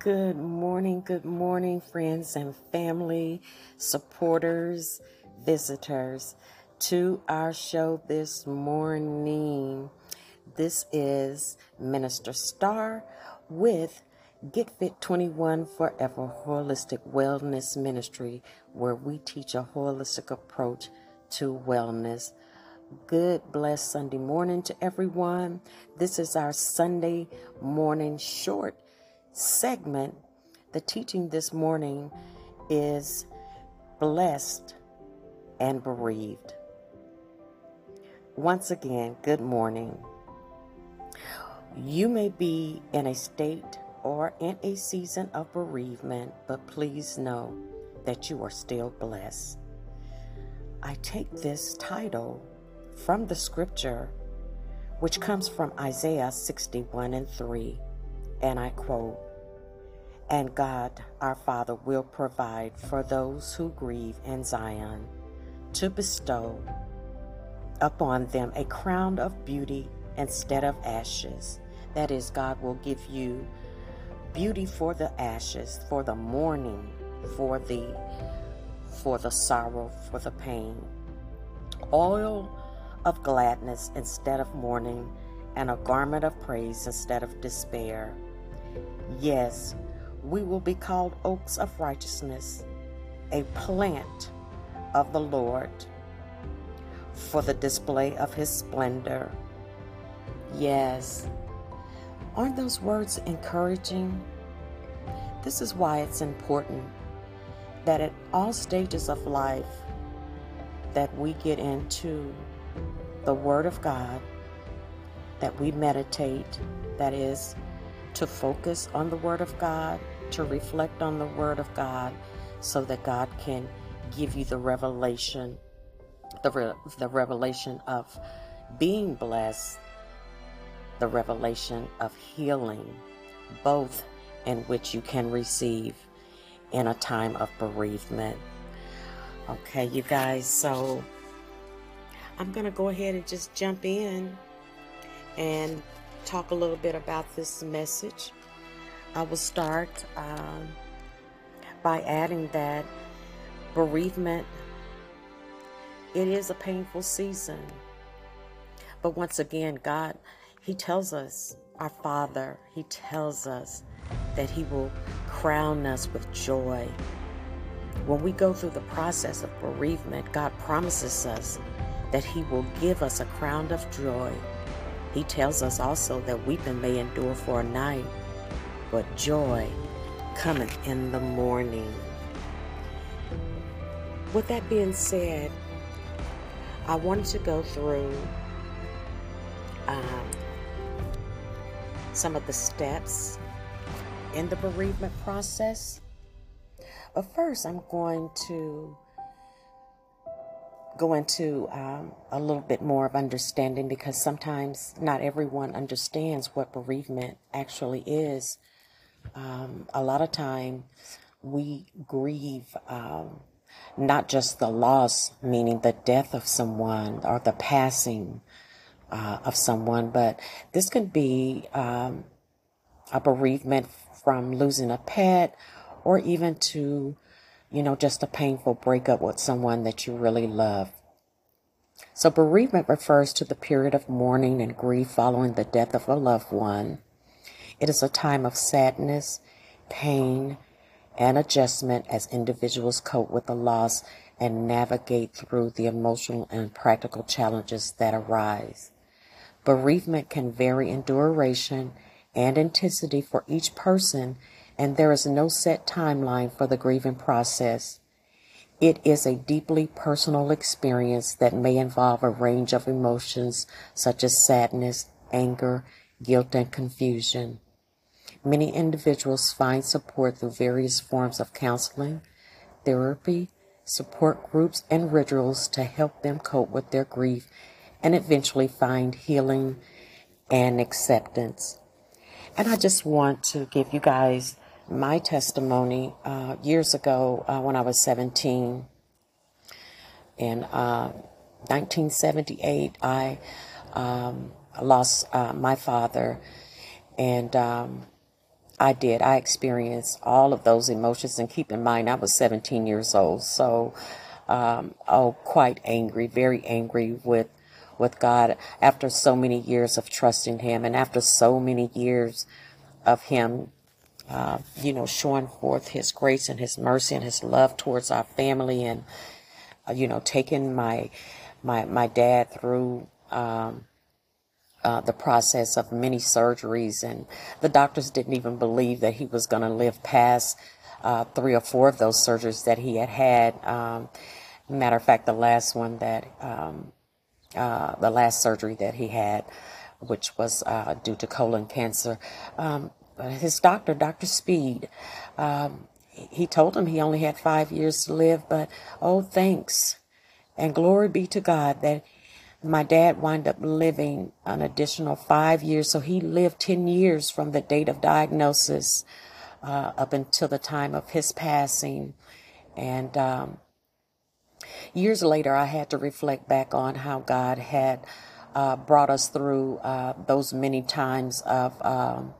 Good morning, good morning, friends and family, supporters, visitors to our show this morning. This is Minister Star with Get Fit 21 Forever Holistic Wellness Ministry, where we teach a holistic approach to wellness. Good, blessed Sunday morning to everyone. This is our Sunday morning short segment. The teaching this morning is Blessed and Bereaved. Once again, good morning. You may be in a state or in a season of bereavement, but please know that you are still blessed. I take this title from the scripture, which comes from Isaiah 61 and 3, and I quote, And God our Father will provide for those who grieve in Zion to bestow upon them a crown of beauty instead of ashes. That is, God will give you beauty for the ashes, for the mourning, for the for the sorrow, for the pain. Oil of gladness instead of mourning, and a garment of praise instead of despair. Yes, we will be called oaks of righteousness, a plant of the Lord, for the display of his splendor. Yes. Aren't those words encouraging? This is why it's important that at all stages of life that we get into the Word of God, that we meditate, that is, to focus on the Word of God, to reflect on the Word of God, so that God can give you the revelation, the, re- the revelation of being blessed, the revelation of healing, both in which you can receive in a time of bereavement. Okay, you guys, so I'm going to go ahead and just jump in and talk a little bit about this message. I will start um, by adding that bereavement it is a painful season. But once again, God, He tells us, our Father, He tells us that He will crown us with joy. When we go through the process of bereavement, God promises us that He will give us a crown of joy. He tells us also that weeping may endure for a night, but joy cometh in the morning. With that being said, I wanted to go through um, some of the steps in the bereavement process. But first, I'm going to go into um, a little bit more of understanding because sometimes not everyone understands what bereavement actually is. Um, a lot of time we grieve um, not just the loss, meaning the death of someone or the passing uh, of someone, but this could be um, a bereavement from losing a pet or even to you know, just a painful breakup with someone that you really love. So, bereavement refers to the period of mourning and grief following the death of a loved one. It is a time of sadness, pain, and adjustment as individuals cope with the loss and navigate through the emotional and practical challenges that arise. Bereavement can vary in duration and intensity for each person and there is no set timeline for the grieving process. It is a deeply personal experience that may involve a range of emotions such as sadness, anger, guilt, and confusion. Many individuals find support through various forms of counseling, therapy, support groups, and rituals to help them cope with their grief and eventually find healing and acceptance. And I just want to give you guys my testimony uh, years ago uh, when I was 17. In uh, 1978, I um, lost uh, my father, and um, I did. I experienced all of those emotions, and keep in mind, I was 17 years old, so um, oh, quite angry, very angry with with God after so many years of trusting Him, and after so many years of Him, uh, you know, showing forth His grace and His mercy and His love towards our family, and uh, you know, taking my my my dad through. Um, uh, the process of many surgeries, and the doctors didn't even believe that he was going to live past uh, three or four of those surgeries that he had had. Um, matter of fact, the last one that um, uh, the last surgery that he had, which was uh, due to colon cancer, um, his doctor, Doctor Speed, um, he told him he only had five years to live, but oh, thanks and glory be to God that my dad wound up living an additional five years. So he lived 10 years from the date of diagnosis uh, up until the time of his passing. And um, years later, I had to reflect back on how God had uh, brought us through uh, those many times of um,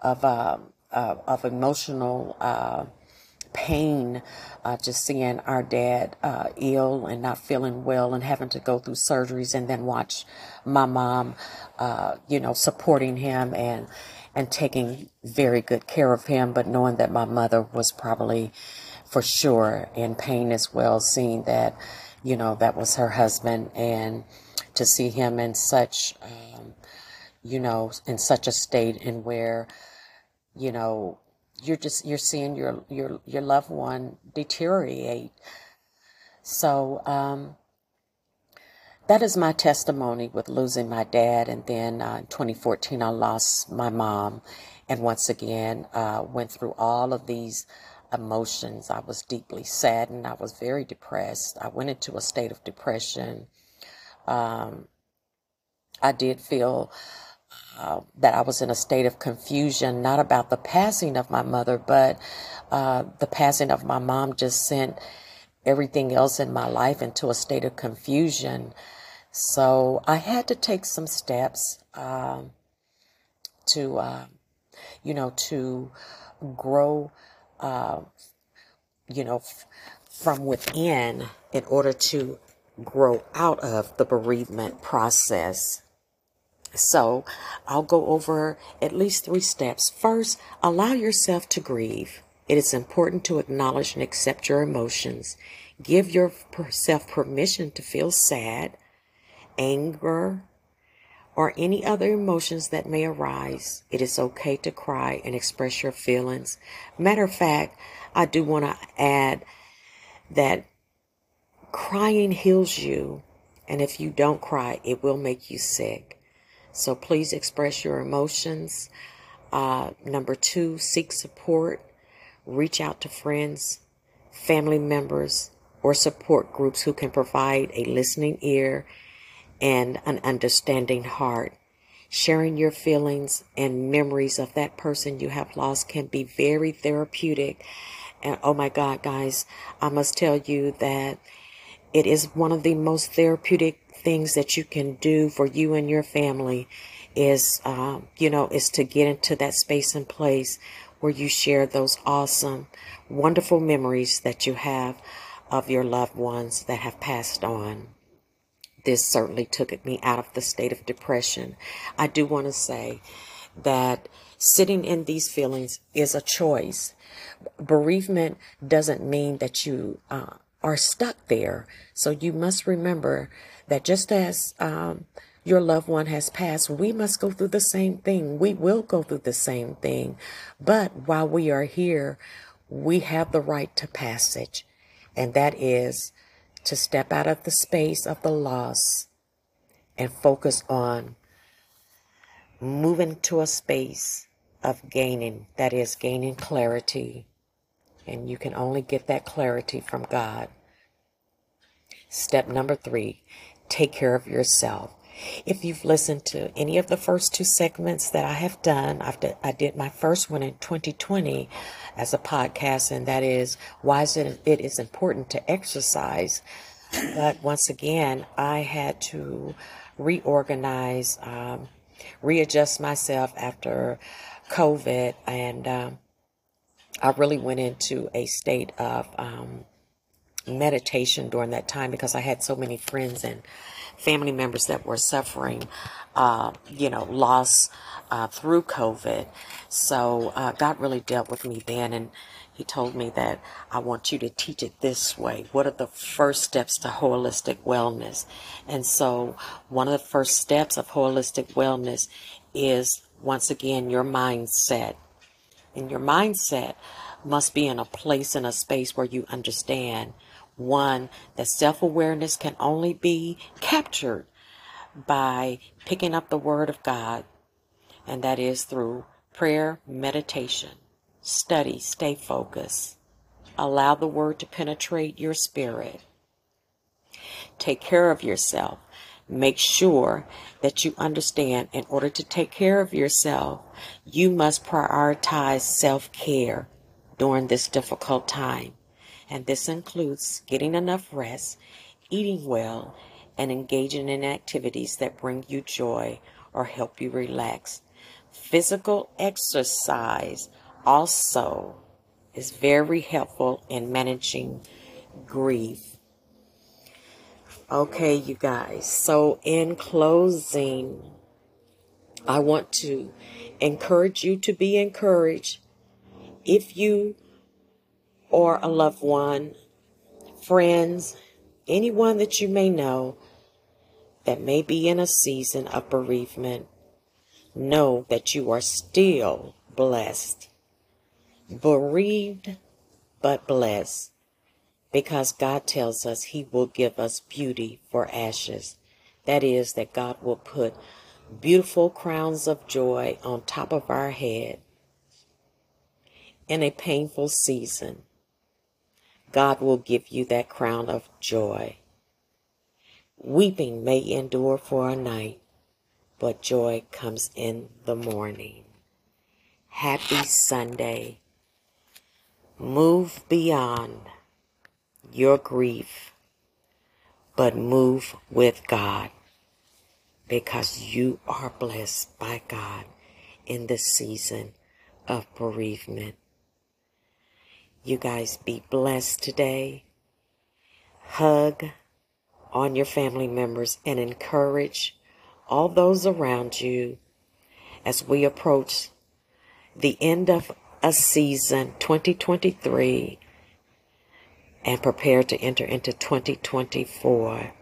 of uh, of emotional uh, pain uh, just seeing our dad uh, ill and not feeling well and having to go through surgeries and then watch my mom, uh, you know, supporting him and and taking very good care of him, but knowing that my mother was probably for sure in pain as well, seeing that, you know, that was her husband and to see him in such, um, you know, in such a state and where, you know, you're just you're seeing your your your loved one deteriorate. So um, that is my testimony with losing my dad, and then uh, in 2014 I lost my mom, and once again uh, went through all of these emotions. I was deeply saddened. I was very depressed. I went into a state of depression. Um, I did feel uh, that I was in a state of confusion, not about the passing of my mother, but uh, the passing of my mom just sent everything else in my life into a state of confusion. So I had to take some steps um, to, uh, you know, to grow, uh, you know, f- from within in order to grow out of the bereavement process. So I'll go over at least three steps. First, allow yourself to grieve. It is important to acknowledge and accept your emotions. Give yourself permission to feel sad, anger, or any other emotions that may arise. It is okay to cry and express your feelings. Matter of fact, I do want to add that crying heals you, and if you don't cry, it will make you sick. So please express your emotions. Uh, number two, seek support. Reach out to friends, family members, or support groups who can provide a listening ear and an understanding heart. Sharing your feelings and memories of that person you have lost can be very therapeutic. And oh my God, guys, I must tell you that it is one of the most therapeutic things that you can do for you and your family is, um, you know, is to get into that space and place where you share those awesome, wonderful memories that you have of your loved ones that have passed on. This certainly took me out of the state of depression. I do want to say that sitting in these feelings is a choice. Bereavement doesn't mean that you uh, are stuck there. So you must remember that just as um, your loved one has passed, we must go through the same thing. We will go through the same thing. But while we are here, we have the right to passage, and that is to step out of the space of the loss and focus on moving to a space of gaining, that is, gaining clarity. And you can only get that clarity from God. Step number three take care of yourself. If you've listened to any of the first two segments that I have done, I've d- I did my first one in 2020 as a podcast, and that is why is it, it is important to exercise. But once again, I had to reorganize, um, readjust myself after COVID, and um, I really went into a state of um, meditation during that time because I had so many friends and family members that were suffering, uh, you know, loss uh, through COVID. So uh, God really dealt with me then, and He told me that I want you to teach it this way. What are the first steps to holistic wellness? And so, one of the first steps of holistic wellness is once again your mindset. And your mindset must be in a place in a space where you understand one, that self awareness can only be captured by picking up the Word of God, and that is through prayer, meditation, study, stay focused. Allow the Word to penetrate your spirit. Take care of yourself. Make sure that you understand in order to take care of yourself, you must prioritize self care during this difficult time. And this includes getting enough rest, eating well, and engaging in activities that bring you joy or help you relax. Physical exercise also is very helpful in managing grief. Okay, you guys. So, in closing, I want to encourage you to be encouraged. If you or a loved one, friends, anyone that you may know that may be in a season of bereavement, know that you are still blessed. Bereaved, but blessed. Because God tells us He will give us beauty for ashes. That is, that God will put beautiful crowns of joy on top of our head in a painful season. God will give you that crown of joy. Weeping may endure for a night, but joy comes in the morning. Happy Sunday. Move beyond your grief, but move with God because you are blessed by God in the season of bereavement. You guys be blessed today. Hug on your family members and encourage all those around you as we approach the end of a season 2023 and prepare to enter into 2024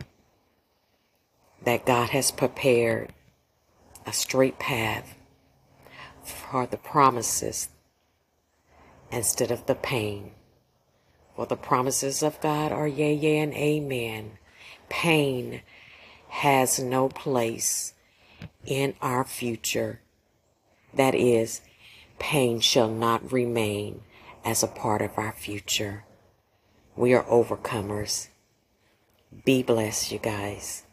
that God has prepared a straight path for the promises instead of the pain. For the promises of God are yea, yea, and amen. Pain has no place in our future. That is, pain shall not remain as a part of our future. We are overcomers. Be blessed, you guys.